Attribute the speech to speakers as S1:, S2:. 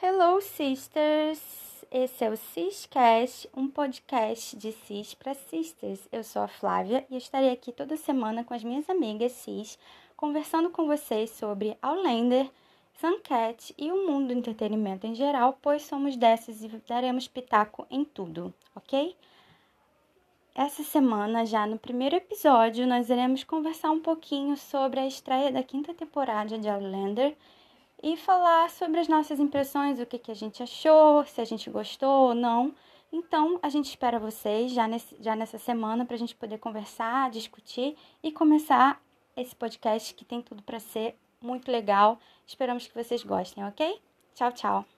S1: Hello, sisters! Esse é o Ciscast, um podcast de cis para sisters. Eu sou a Flávia e estarei aqui toda semana com as minhas amigas cis, conversando com vocês sobre Outlander, Suncat e o mundo do entretenimento em geral, pois somos dessas e daremos pitaco em tudo, ok? Essa semana, já no primeiro episódio, nós iremos conversar um pouquinho sobre a estreia da quinta temporada de Outlander e falar sobre as nossas impressões, o que, que a gente achou, se a gente gostou ou não. Então, a gente espera vocês já, nesse, já nessa semana para a gente poder conversar, discutir e começar esse podcast que tem tudo para ser muito legal. Esperamos que vocês gostem, ok? Tchau, tchau!